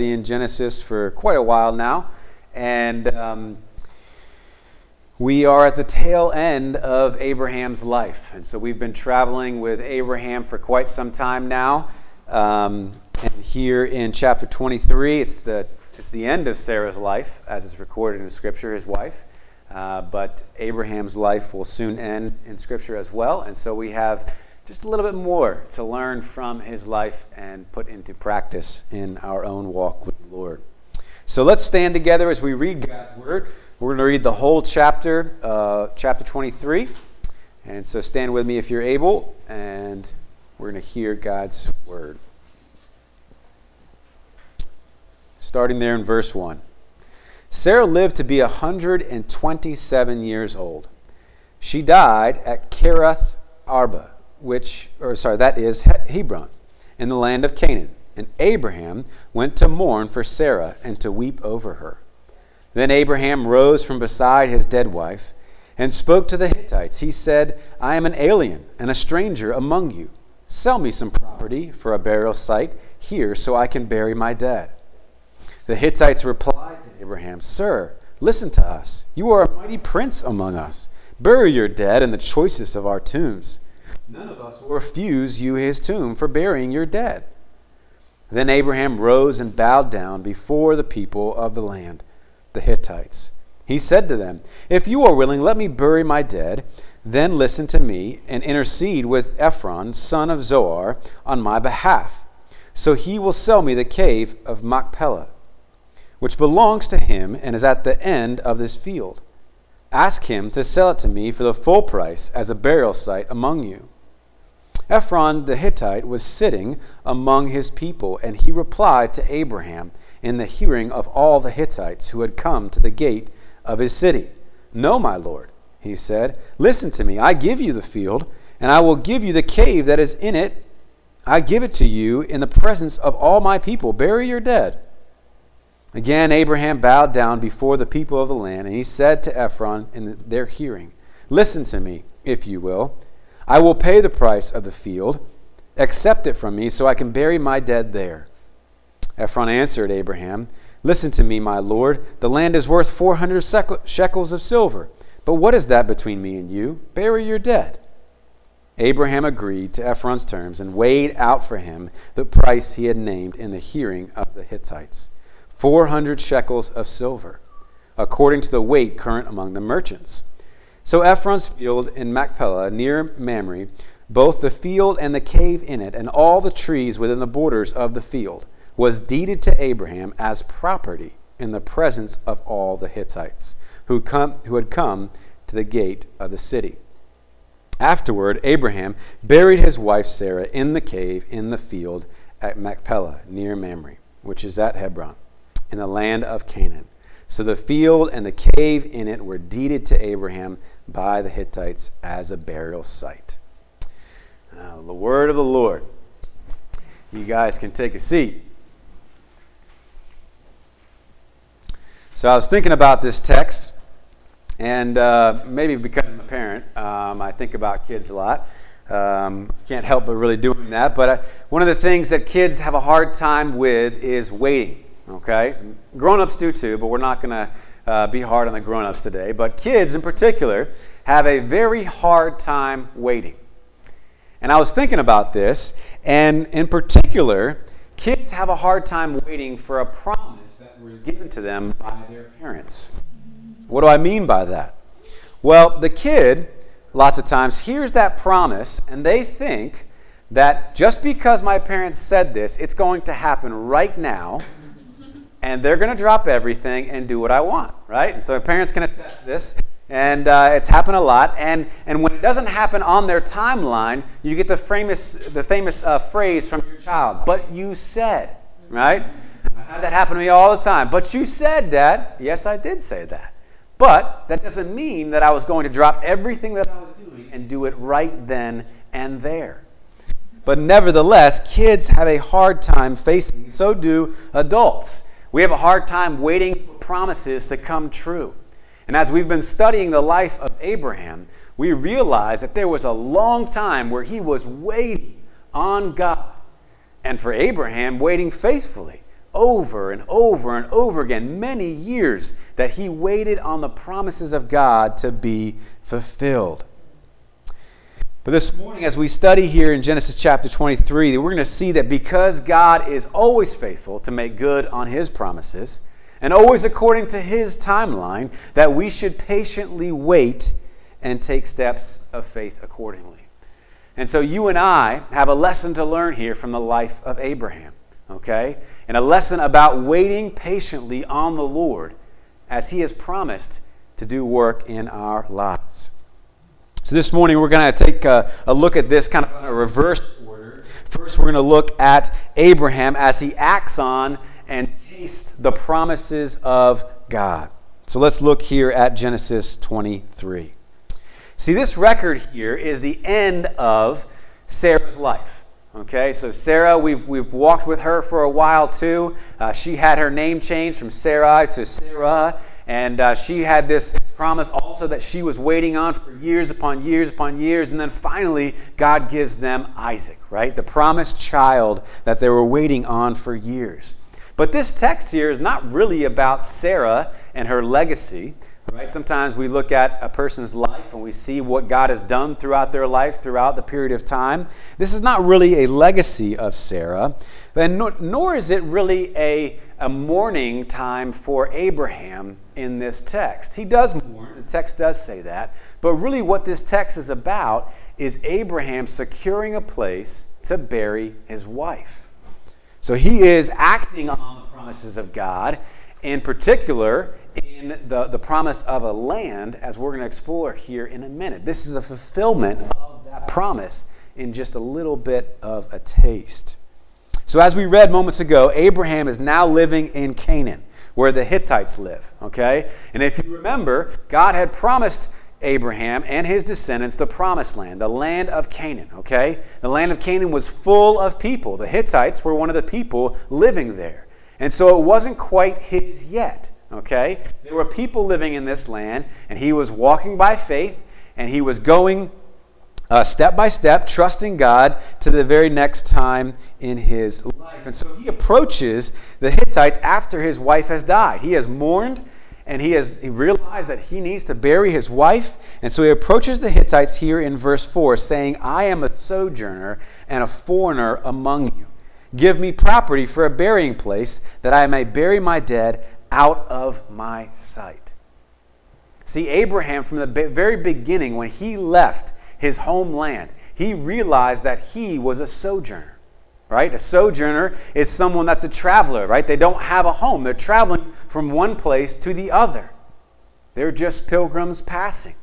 in Genesis for quite a while now, and um, we are at the tail end of Abraham's life. And so we've been traveling with Abraham for quite some time now. Um, and here in chapter 23, it's the, it's the end of Sarah's life, as is recorded in Scripture, his wife. Uh, but Abraham's life will soon end in Scripture as well. And so we have just a little bit more to learn from his life and put into practice in our own walk with the Lord. So let's stand together as we read God's Word. We're going to read the whole chapter, uh, chapter 23. And so stand with me if you're able, and we're going to hear God's Word. Starting there in verse 1. Sarah lived to be 127 years old. She died at Kiriath Arba which, or sorry, that is Hebron, in the land of Canaan. And Abraham went to mourn for Sarah and to weep over her. Then Abraham rose from beside his dead wife and spoke to the Hittites. He said, I am an alien and a stranger among you. Sell me some property for a burial site here so I can bury my dead. The Hittites replied to Abraham, Sir, listen to us. You are a mighty prince among us. Bury your dead in the choicest of our tombs. None of us will refuse you his tomb for burying your dead. Then Abraham rose and bowed down before the people of the land, the Hittites. He said to them, If you are willing, let me bury my dead. Then listen to me and intercede with Ephron, son of Zohar, on my behalf. So he will sell me the cave of Machpelah, which belongs to him and is at the end of this field. Ask him to sell it to me for the full price as a burial site among you. Ephron the Hittite was sitting among his people, and he replied to Abraham in the hearing of all the Hittites who had come to the gate of his city. No, my lord, he said, listen to me. I give you the field, and I will give you the cave that is in it. I give it to you in the presence of all my people. Bury your dead. Again, Abraham bowed down before the people of the land, and he said to Ephron in their hearing, Listen to me, if you will. I will pay the price of the field. Accept it from me so I can bury my dead there. Ephron answered Abraham, Listen to me, my lord. The land is worth 400 shekels of silver. But what is that between me and you? Bury your dead. Abraham agreed to Ephron's terms and weighed out for him the price he had named in the hearing of the Hittites 400 shekels of silver, according to the weight current among the merchants. So Ephron's field in Machpelah, near Mamre, both the field and the cave in it, and all the trees within the borders of the field, was deeded to Abraham as property in the presence of all the Hittites who, come, who had come to the gate of the city. Afterward, Abraham buried his wife Sarah in the cave in the field at Machpelah, near Mamre, which is at Hebron, in the land of Canaan. So the field and the cave in it were deeded to Abraham by the Hittites as a burial site. Now, the word of the Lord. You guys can take a seat. So I was thinking about this text, and uh, maybe because I'm a parent, um, I think about kids a lot. Um, can't help but really doing that. But uh, one of the things that kids have a hard time with is waiting. Okay? Grown ups do too, but we're not going to uh, be hard on the grown ups today. But kids in particular have a very hard time waiting. And I was thinking about this, and in particular, kids have a hard time waiting for a promise that was given to them by their parents. What do I mean by that? Well, the kid, lots of times, hears that promise, and they think that just because my parents said this, it's going to happen right now and they're going to drop everything and do what I want, right? And so parents can attest this, and uh, it's happened a lot. And and when it doesn't happen on their timeline, you get the famous the famous uh, phrase from your child. But you said, right? I had that happen to me all the time. But you said, Dad. Yes, I did say that. But that doesn't mean that I was going to drop everything that I was doing and do it right then and there. But nevertheless, kids have a hard time facing, so do adults. We have a hard time waiting for promises to come true. And as we've been studying the life of Abraham, we realize that there was a long time where he was waiting on God. And for Abraham, waiting faithfully, over and over and over again, many years, that he waited on the promises of God to be fulfilled. But this morning, as we study here in Genesis chapter 23, we're going to see that because God is always faithful to make good on his promises, and always according to his timeline, that we should patiently wait and take steps of faith accordingly. And so you and I have a lesson to learn here from the life of Abraham, okay? And a lesson about waiting patiently on the Lord as he has promised to do work in our lives. So this morning we're going to take a, a, look at this kind of in a reverse order. First, we're going to look at Abraham as he acts on and tastes the promises of God. So let's look here at Genesis 23. See, this record here is the end of Sarah's life. Okay, so Sarah, we've, we've walked with her for a while too. Uh, she had her name changed from Sarai to Sarah, and uh, she had this promise also that she was waiting on for years upon years upon years. And then finally, God gives them Isaac, right? The promised child that they were waiting on for years. But this text here is not really about Sarah and her legacy. Right? Sometimes we look at a person's life and we see what God has done throughout their life, throughout the period of time. This is not really a legacy of Sarah, and nor, nor is it really a, a mourning time for Abraham in this text. He does mourn, the text does say that, but really what this text is about is Abraham securing a place to bury his wife. So he is acting on the promises of God. In particular, in the, the promise of a land, as we're going to explore here in a minute. This is a fulfillment of that promise in just a little bit of a taste. So, as we read moments ago, Abraham is now living in Canaan, where the Hittites live. Okay? And if you remember, God had promised Abraham and his descendants the promised land, the land of Canaan. Okay? The land of Canaan was full of people. The Hittites were one of the people living there. And so it wasn't quite his yet. Okay? There were people living in this land, and he was walking by faith, and he was going uh, step by step, trusting God to the very next time in his life. And so he approaches the Hittites after his wife has died. He has mourned and he has he realized that he needs to bury his wife. And so he approaches the Hittites here in verse 4, saying, I am a sojourner and a foreigner among you. Give me property for a burying place, that I may bury my dead out of my sight. See, Abraham, from the very beginning, when he left his homeland, he realized that he was a sojourner, right? A sojourner is someone that's a traveler, right? They don't have a home, they're traveling from one place to the other. They're just pilgrims passing.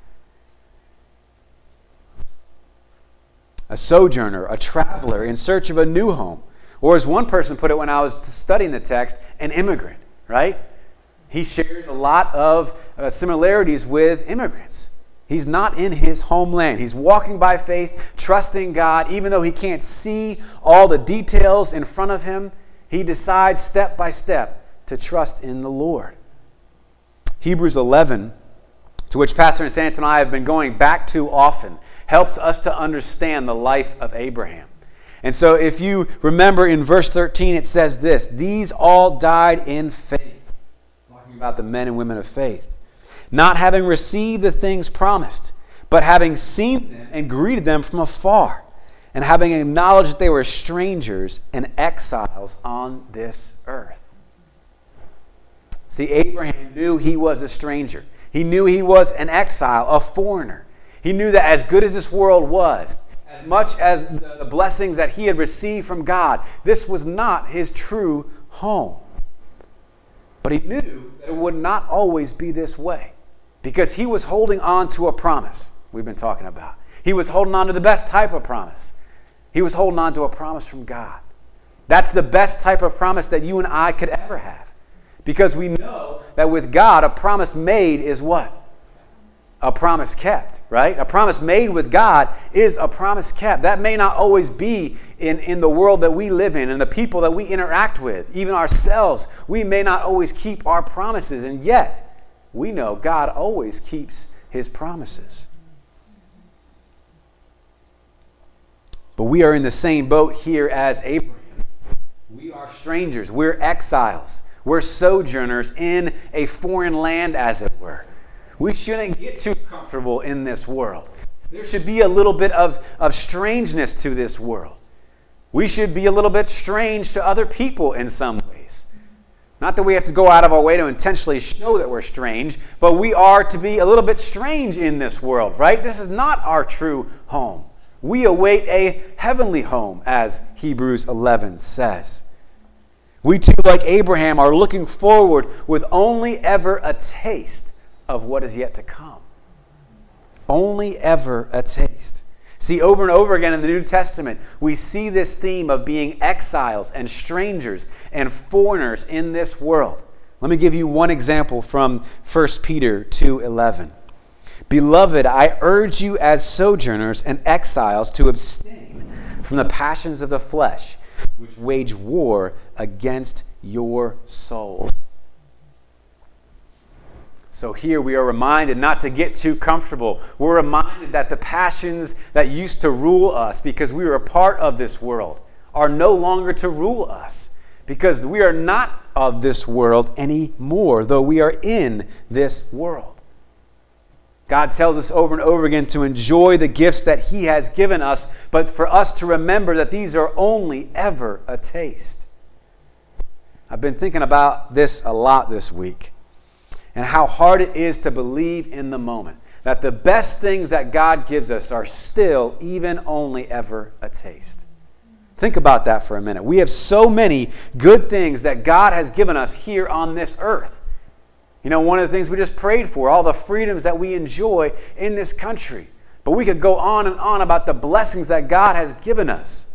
A sojourner, a traveler in search of a new home. Or, as one person put it when I was studying the text, an immigrant, right? He shares a lot of uh, similarities with immigrants. He's not in his homeland. He's walking by faith, trusting God. Even though he can't see all the details in front of him, he decides step by step to trust in the Lord. Hebrews 11, to which Pastor and and I have been going back to often, helps us to understand the life of Abraham. And so, if you remember in verse 13, it says this These all died in faith Talking about the men and women of faith. Not having received the things promised, but having seen them and greeted them from afar, and having acknowledged that they were strangers and exiles on this earth. See, Abraham knew he was a stranger. He knew he was an exile, a foreigner. He knew that as good as this world was, as much as the blessings that he had received from God, this was not his true home. But he knew that it would not always be this way because he was holding on to a promise we've been talking about. He was holding on to the best type of promise. He was holding on to a promise from God. That's the best type of promise that you and I could ever have. Because we know that with God, a promise made is what? A promise kept, right? A promise made with God is a promise kept. That may not always be in, in the world that we live in and the people that we interact with, even ourselves. We may not always keep our promises, and yet we know God always keeps his promises. But we are in the same boat here as Abraham. We are strangers. We're exiles. We're sojourners in a foreign land, as it were. We shouldn't get too comfortable in this world. There should be a little bit of, of strangeness to this world. We should be a little bit strange to other people in some ways. Not that we have to go out of our way to intentionally show that we're strange, but we are to be a little bit strange in this world, right? This is not our true home. We await a heavenly home, as Hebrews 11 says. We too, like Abraham, are looking forward with only ever a taste of what is yet to come. Only ever a taste. See, over and over again in the New Testament, we see this theme of being exiles and strangers and foreigners in this world. Let me give you one example from 1 Peter 2:11. Beloved, I urge you as sojourners and exiles to abstain from the passions of the flesh, which wage war against your souls. So here we are reminded not to get too comfortable. We're reminded that the passions that used to rule us because we were a part of this world are no longer to rule us because we are not of this world anymore, though we are in this world. God tells us over and over again to enjoy the gifts that He has given us, but for us to remember that these are only ever a taste. I've been thinking about this a lot this week and how hard it is to believe in the moment that the best things that God gives us are still, even only ever, a taste. Think about that for a minute. We have so many good things that God has given us here on this earth. You know, one of the things we just prayed for, all the freedoms that we enjoy in this country. But we could go on and on about the blessings that God has given us.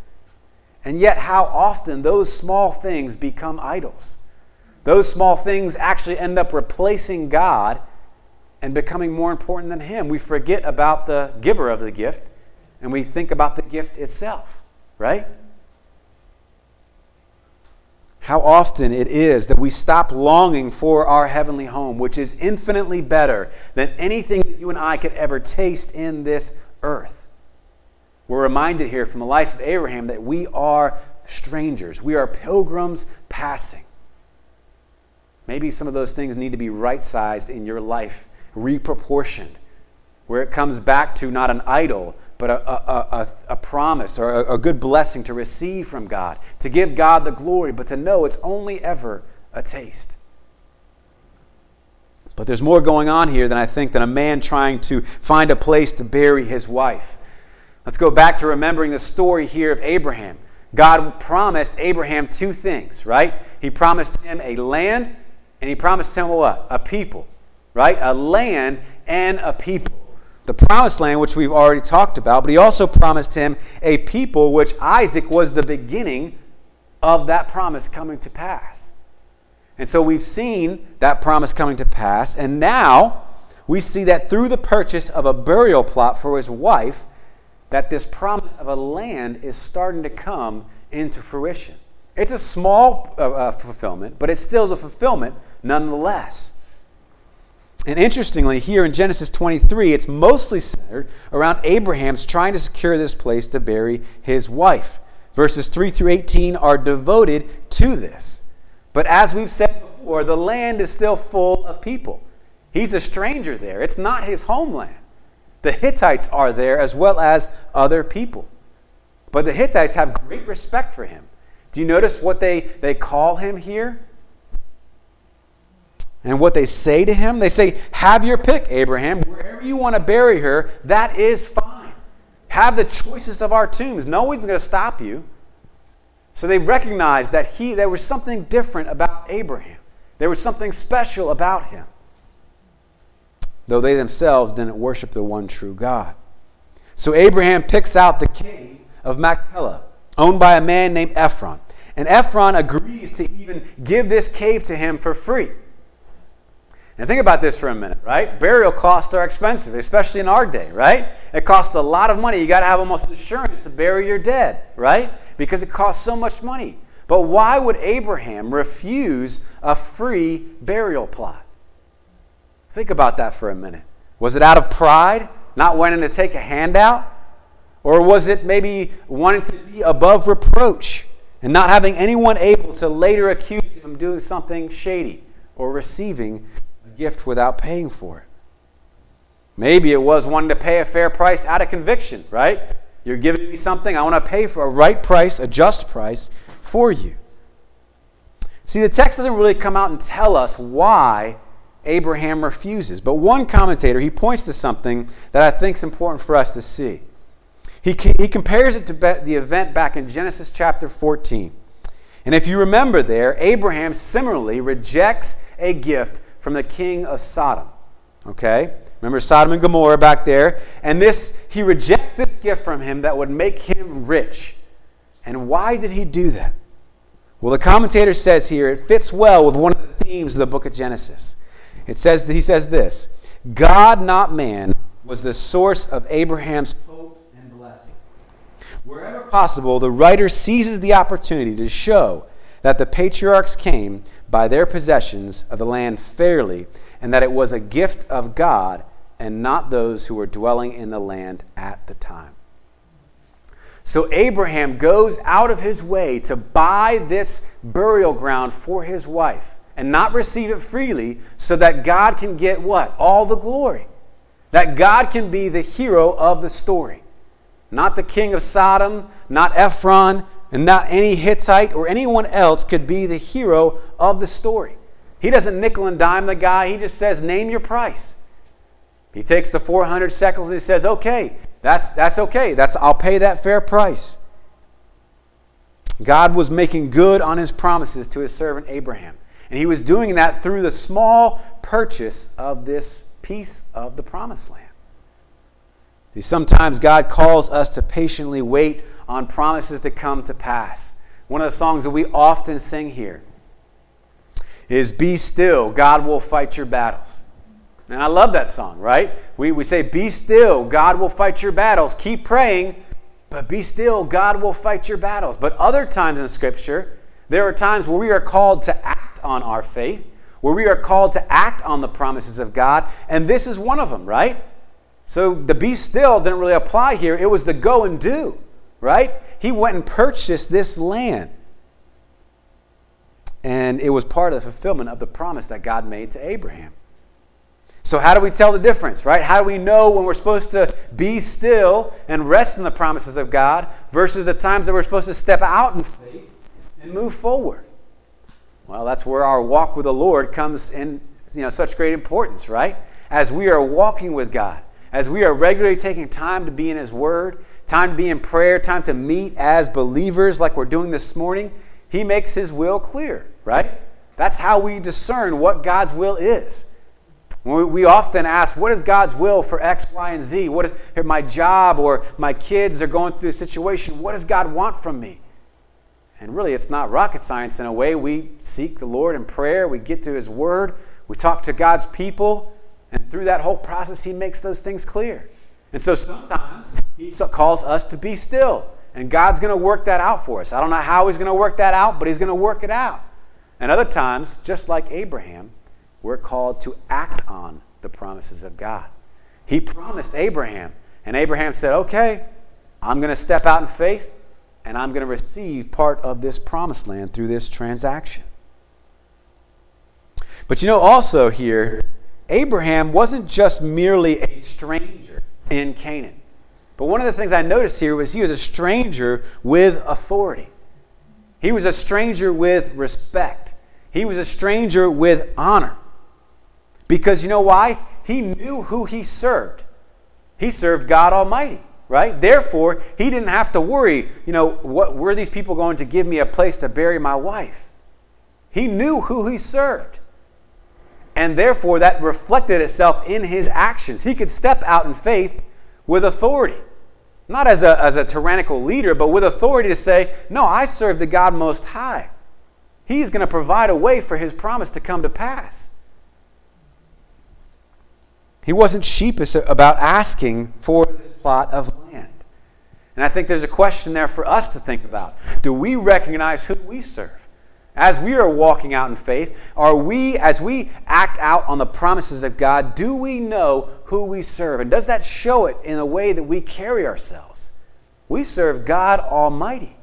And yet, how often those small things become idols. Those small things actually end up replacing God and becoming more important than Him. We forget about the giver of the gift and we think about the gift itself, right? How often it is that we stop longing for our heavenly home, which is infinitely better than anything that you and I could ever taste in this earth. We're reminded here from the life of Abraham that we are strangers, we are pilgrims passing. Maybe some of those things need to be right sized in your life, reproportioned, where it comes back to not an idol, but a, a, a, a promise or a, a good blessing to receive from God, to give God the glory, but to know it's only ever a taste. But there's more going on here than I think than a man trying to find a place to bury his wife. Let's go back to remembering the story here of Abraham. God promised Abraham two things, right? He promised him a land and he promised him what? A people, right? A land and a people. The promised land, which we've already talked about, but he also promised him a people, which Isaac was the beginning of that promise coming to pass. And so we've seen that promise coming to pass, and now we see that through the purchase of a burial plot for his wife, that this promise of a land is starting to come into fruition. It's a small uh, uh, fulfillment, but it still is a fulfillment nonetheless. And interestingly, here in Genesis 23, it's mostly centered around Abraham's trying to secure this place to bury his wife. Verses 3 through 18 are devoted to this. But as we've said before, the land is still full of people. He's a stranger there, it's not his homeland. The Hittites are there as well as other people. But the Hittites have great respect for him. Do you notice what they, they call him here? And what they say to him? They say, Have your pick, Abraham. Wherever you want to bury her, that is fine. Have the choices of our tombs. No one's going to stop you. So they recognized that he, there was something different about Abraham. There was something special about him. Though they themselves didn't worship the one true God. So Abraham picks out the cave of Machpelah owned by a man named Ephron. And Ephron agrees to even give this cave to him for free. And think about this for a minute, right? Burial costs are expensive, especially in our day, right? It costs a lot of money. You got to have almost insurance to bury your dead, right? Because it costs so much money. But why would Abraham refuse a free burial plot? Think about that for a minute. Was it out of pride, not wanting to take a handout? Or was it maybe wanting to be above reproach? and not having anyone able to later accuse him of doing something shady or receiving gift without paying for it. Maybe it was wanting to pay a fair price out of conviction, right? You're giving me something, I want to pay for a right price, a just price for you. See, the text doesn't really come out and tell us why Abraham refuses. But one commentator, he points to something that I think is important for us to see. He, he compares it to the event back in Genesis chapter 14. And if you remember there, Abraham similarly rejects a gift from the king of Sodom. Okay? Remember Sodom and Gomorrah back there? And this, he rejects this gift from him that would make him rich. And why did he do that? Well, the commentator says here it fits well with one of the themes of the book of Genesis. It says that he says this God, not man, was the source of Abraham's hope and blessing. Wherever possible, the writer seizes the opportunity to show that the patriarchs came by their possessions of the land fairly and that it was a gift of God and not those who were dwelling in the land at the time. So Abraham goes out of his way to buy this burial ground for his wife and not receive it freely so that God can get what? All the glory. That God can be the hero of the story. Not the king of Sodom, not Ephron, and not any Hittite or anyone else could be the hero of the story. He doesn't nickel and dime the guy, he just says, Name your price. He takes the 400 shekels and he says, Okay, that's, that's okay. That's, I'll pay that fair price. God was making good on his promises to his servant Abraham. And he was doing that through the small purchase of this piece of the promised land. See, sometimes God calls us to patiently wait on promises to come to pass. One of the songs that we often sing here is Be Still, God will fight your battles. And I love that song, right? We, we say, Be still, God will fight your battles. Keep praying, but be still, God will fight your battles. But other times in Scripture, there are times where we are called to act on our faith, where we are called to act on the promises of God, and this is one of them, right? So the be still didn't really apply here. It was the go and do, right? He went and purchased this land. And it was part of the fulfillment of the promise that God made to Abraham. So, how do we tell the difference, right? How do we know when we're supposed to be still and rest in the promises of God versus the times that we're supposed to step out in faith and move forward? Well, that's where our walk with the Lord comes in you know, such great importance, right? As we are walking with God, as we are regularly taking time to be in His Word, time to be in prayer, time to meet as believers like we're doing this morning, He makes His will clear, right? That's how we discern what God's will is. We often ask, what is God's will for X, Y, and Z? What is my job or my kids are going through a situation? What does God want from me? And really, it's not rocket science in a way. We seek the Lord in prayer, we get to His Word, we talk to God's people, and through that whole process, He makes those things clear. And so sometimes calls us to be still, and God's going to work that out for us. I don't know how He's going to work that out, but He's going to work it out. And other times, just like Abraham, we're called to act on the promises of God. He promised Abraham, and Abraham said, Okay, I'm going to step out in faith, and I'm going to receive part of this promised land through this transaction. But you know, also here, Abraham wasn't just merely a stranger in Canaan. But one of the things I noticed here was he was a stranger with authority. He was a stranger with respect. He was a stranger with honor. Because you know why? He knew who he served. He served God Almighty, right? Therefore, he didn't have to worry, you know, what were these people going to give me a place to bury my wife? He knew who he served. And therefore, that reflected itself in his actions. He could step out in faith with authority. Not as a, as a tyrannical leader, but with authority to say, No, I serve the God Most High. He's going to provide a way for his promise to come to pass. He wasn't sheepish about asking for this plot of land. And I think there's a question there for us to think about. Do we recognize who we serve? As we are walking out in faith, are we, as we act out on the promises of God, do we know who we serve? And does that show it in the way that we carry ourselves? We serve God Almighty.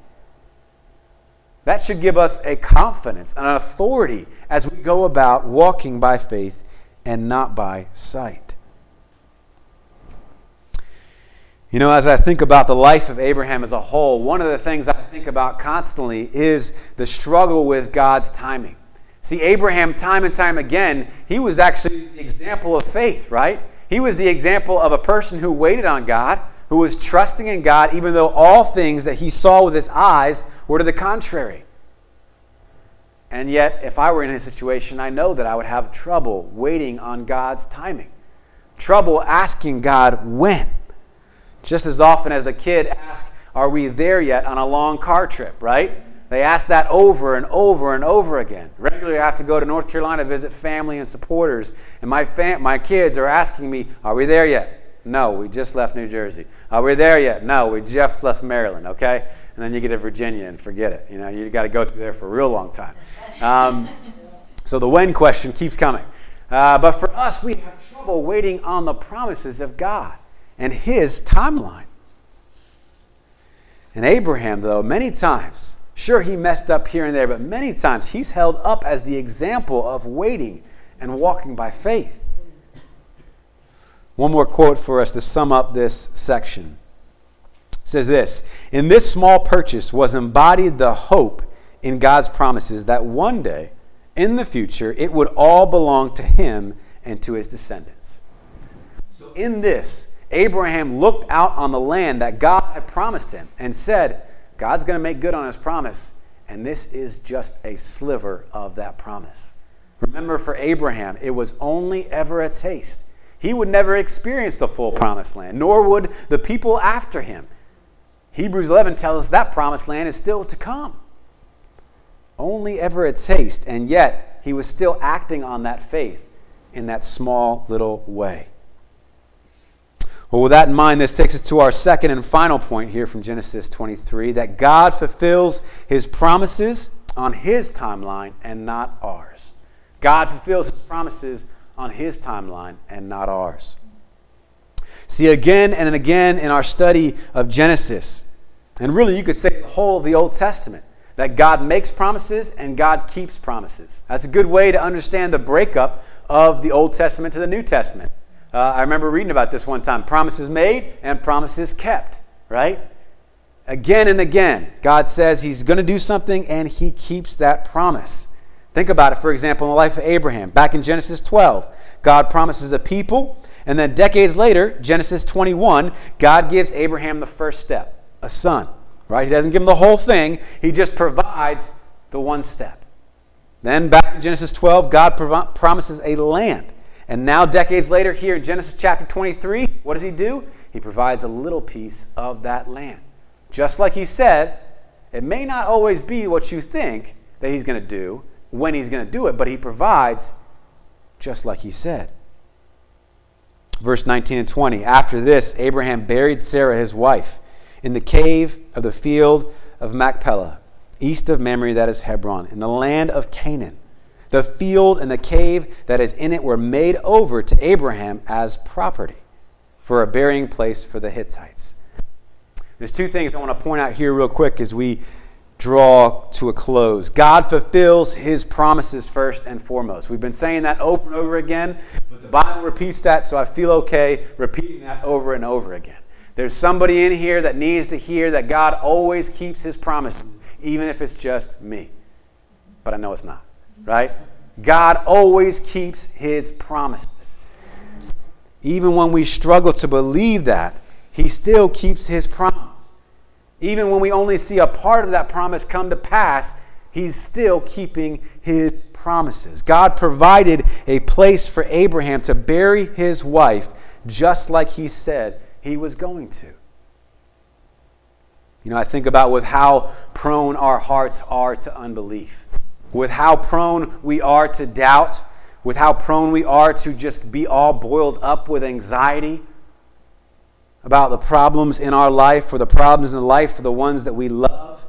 That should give us a confidence, an authority as we go about walking by faith and not by sight. You know, as I think about the life of Abraham as a whole, one of the things I think about constantly is the struggle with God's timing. See, Abraham, time and time again, he was actually the example of faith, right? He was the example of a person who waited on God, who was trusting in God, even though all things that he saw with his eyes were to the contrary. And yet, if I were in his situation, I know that I would have trouble waiting on God's timing, trouble asking God when. Just as often as the kid asks, Are we there yet on a long car trip, right? They ask that over and over and over again. Regularly, I have to go to North Carolina to visit family and supporters, and my, fam- my kids are asking me, Are we there yet? No, we just left New Jersey. Are we there yet? No, we just left Maryland, okay? And then you get to Virginia and forget it. You know, you got to go through there for a real long time. Um, so the when question keeps coming. Uh, but for us, we have trouble waiting on the promises of God and his timeline. And Abraham, though, many times, sure, he messed up here and there, but many times he's held up as the example of waiting and walking by faith. One more quote for us to sum up this section. It says this In this small purchase was embodied the hope in God's promises that one day, in the future, it would all belong to him and to his descendants. So, in this, Abraham looked out on the land that God had promised him and said, God's going to make good on his promise. And this is just a sliver of that promise. Remember, for Abraham, it was only ever a taste. He would never experience the full promised land, nor would the people after him. Hebrews 11 tells us that promised land is still to come. Only ever a taste, and yet he was still acting on that faith in that small little way. Well, with that in mind, this takes us to our second and final point here from Genesis 23 that God fulfills his promises on his timeline and not ours. God fulfills his promises on his timeline and not ours. See, again and again in our study of Genesis, and really you could say the whole of the Old Testament, that God makes promises and God keeps promises. That's a good way to understand the breakup of the Old Testament to the New Testament. Uh, I remember reading about this one time promises made and promises kept, right? Again and again, God says He's going to do something and He keeps that promise. Think about it, for example, in the life of Abraham. Back in Genesis 12, God promises a people, and then decades later, Genesis 21, God gives Abraham the first step a son, right? He doesn't give him the whole thing, He just provides the one step. Then back in Genesis 12, God prov- promises a land. And now, decades later, here in Genesis chapter 23, what does he do? He provides a little piece of that land. Just like he said, it may not always be what you think that he's going to do when he's going to do it, but he provides just like he said. Verse 19 and 20 After this, Abraham buried Sarah, his wife, in the cave of the field of Machpelah, east of Mamre, that is Hebron, in the land of Canaan. The field and the cave that is in it were made over to Abraham as property for a burying place for the Hittites. There's two things I want to point out here, real quick, as we draw to a close. God fulfills his promises first and foremost. We've been saying that over and over again, but the Bible repeats that, so I feel okay repeating that over and over again. There's somebody in here that needs to hear that God always keeps his promises, even if it's just me. But I know it's not right? God always keeps his promises. Even when we struggle to believe that, he still keeps his promise. Even when we only see a part of that promise come to pass, he's still keeping his promises. God provided a place for Abraham to bury his wife just like he said he was going to. You know, I think about with how prone our hearts are to unbelief with how prone we are to doubt, with how prone we are to just be all boiled up with anxiety about the problems in our life or the problems in the life for the ones that we love.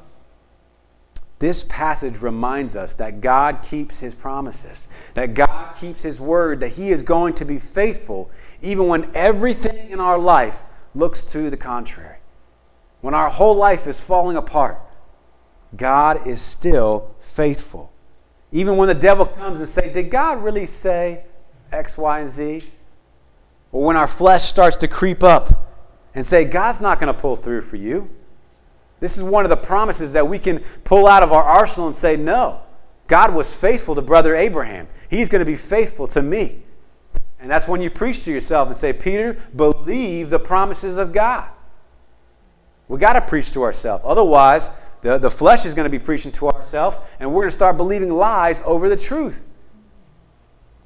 This passage reminds us that God keeps his promises, that God keeps his word, that he is going to be faithful even when everything in our life looks to the contrary. When our whole life is falling apart, God is still faithful. Even when the devil comes and say, "Did God really say X, Y, and Z?" Or when our flesh starts to creep up and say, "God's not going to pull through for you." This is one of the promises that we can pull out of our arsenal and say, "No. God was faithful to brother Abraham. He's going to be faithful to me." And that's when you preach to yourself and say, Peter, believe the promises of God. We got to preach to ourselves. Otherwise, the, the flesh is going to be preaching to ourselves, and we're going to start believing lies over the truth.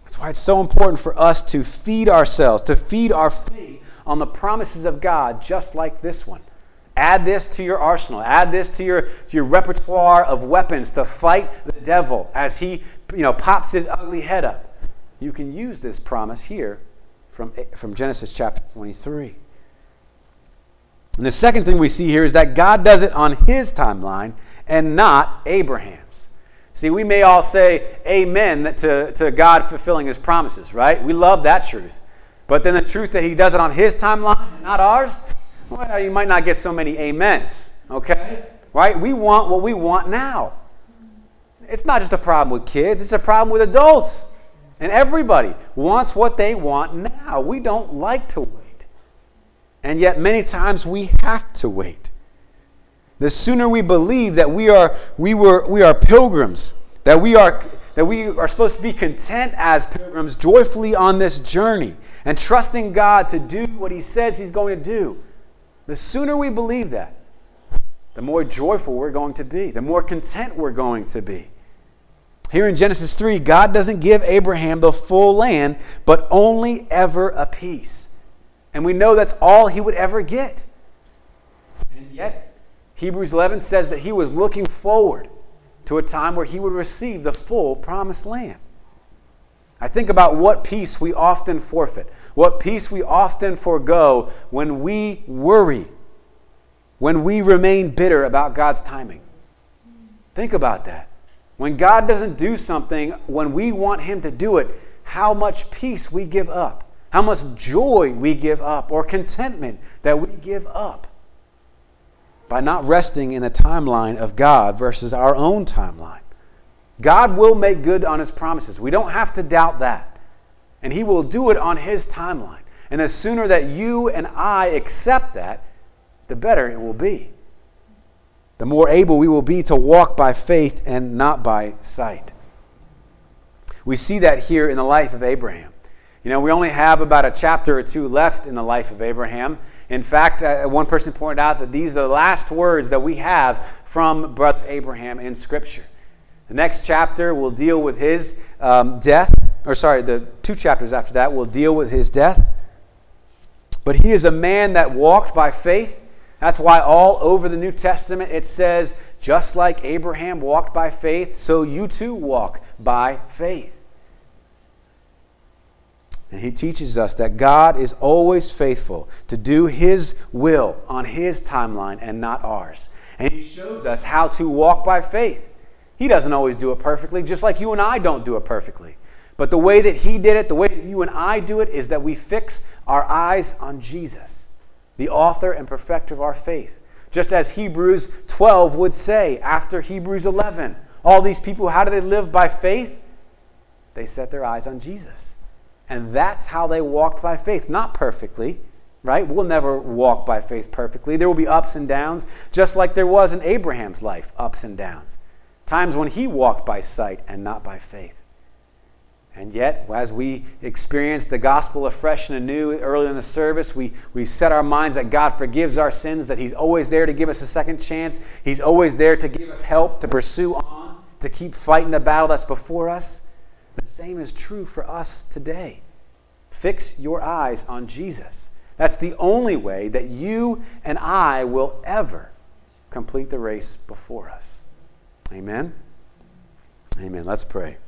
That's why it's so important for us to feed ourselves, to feed our faith on the promises of God, just like this one. Add this to your arsenal. Add this to your, to your repertoire of weapons to fight the devil as he you know, pops his ugly head up you can use this promise here from, from Genesis chapter 23. And the second thing we see here is that God does it on his timeline and not Abraham's. See, we may all say amen to, to God fulfilling his promises, right? We love that truth. But then the truth that he does it on his timeline, not ours, well, you might not get so many amens, okay? Right? We want what we want now. It's not just a problem with kids, it's a problem with adults. And everybody wants what they want now. We don't like to wait. And yet, many times, we have to wait. The sooner we believe that we are, we were, we are pilgrims, that we are, that we are supposed to be content as pilgrims, joyfully on this journey, and trusting God to do what He says He's going to do, the sooner we believe that, the more joyful we're going to be, the more content we're going to be. Here in Genesis 3, God doesn't give Abraham the full land, but only ever a piece. And we know that's all he would ever get. And yet, Hebrews 11 says that he was looking forward to a time where he would receive the full promised land. I think about what peace we often forfeit, what peace we often forego when we worry, when we remain bitter about God's timing. Think about that. When God doesn't do something when we want Him to do it, how much peace we give up, how much joy we give up, or contentment that we give up by not resting in the timeline of God versus our own timeline. God will make good on His promises. We don't have to doubt that. And He will do it on His timeline. And the sooner that you and I accept that, the better it will be the more able we will be to walk by faith and not by sight. We see that here in the life of Abraham. You know, we only have about a chapter or two left in the life of Abraham. In fact, uh, one person pointed out that these are the last words that we have from brother Abraham in Scripture. The next chapter will deal with his um, death, or sorry, the two chapters after that will deal with his death. But he is a man that walked by faith that's why all over the New Testament it says, just like Abraham walked by faith, so you too walk by faith. And he teaches us that God is always faithful to do his will on his timeline and not ours. And he shows us how to walk by faith. He doesn't always do it perfectly, just like you and I don't do it perfectly. But the way that he did it, the way that you and I do it, is that we fix our eyes on Jesus the author and perfecter of our faith. Just as Hebrews 12 would say after Hebrews 11. All these people, how do they live by faith? They set their eyes on Jesus. And that's how they walked by faith. Not perfectly, right? We'll never walk by faith perfectly. There will be ups and downs, just like there was in Abraham's life, ups and downs. Times when he walked by sight and not by faith. And yet, as we experience the gospel afresh and anew early in the service, we, we set our minds that God forgives our sins, that He's always there to give us a second chance. He's always there to give us help to pursue on, to keep fighting the battle that's before us. The same is true for us today. Fix your eyes on Jesus. That's the only way that you and I will ever complete the race before us. Amen. Amen. Let's pray.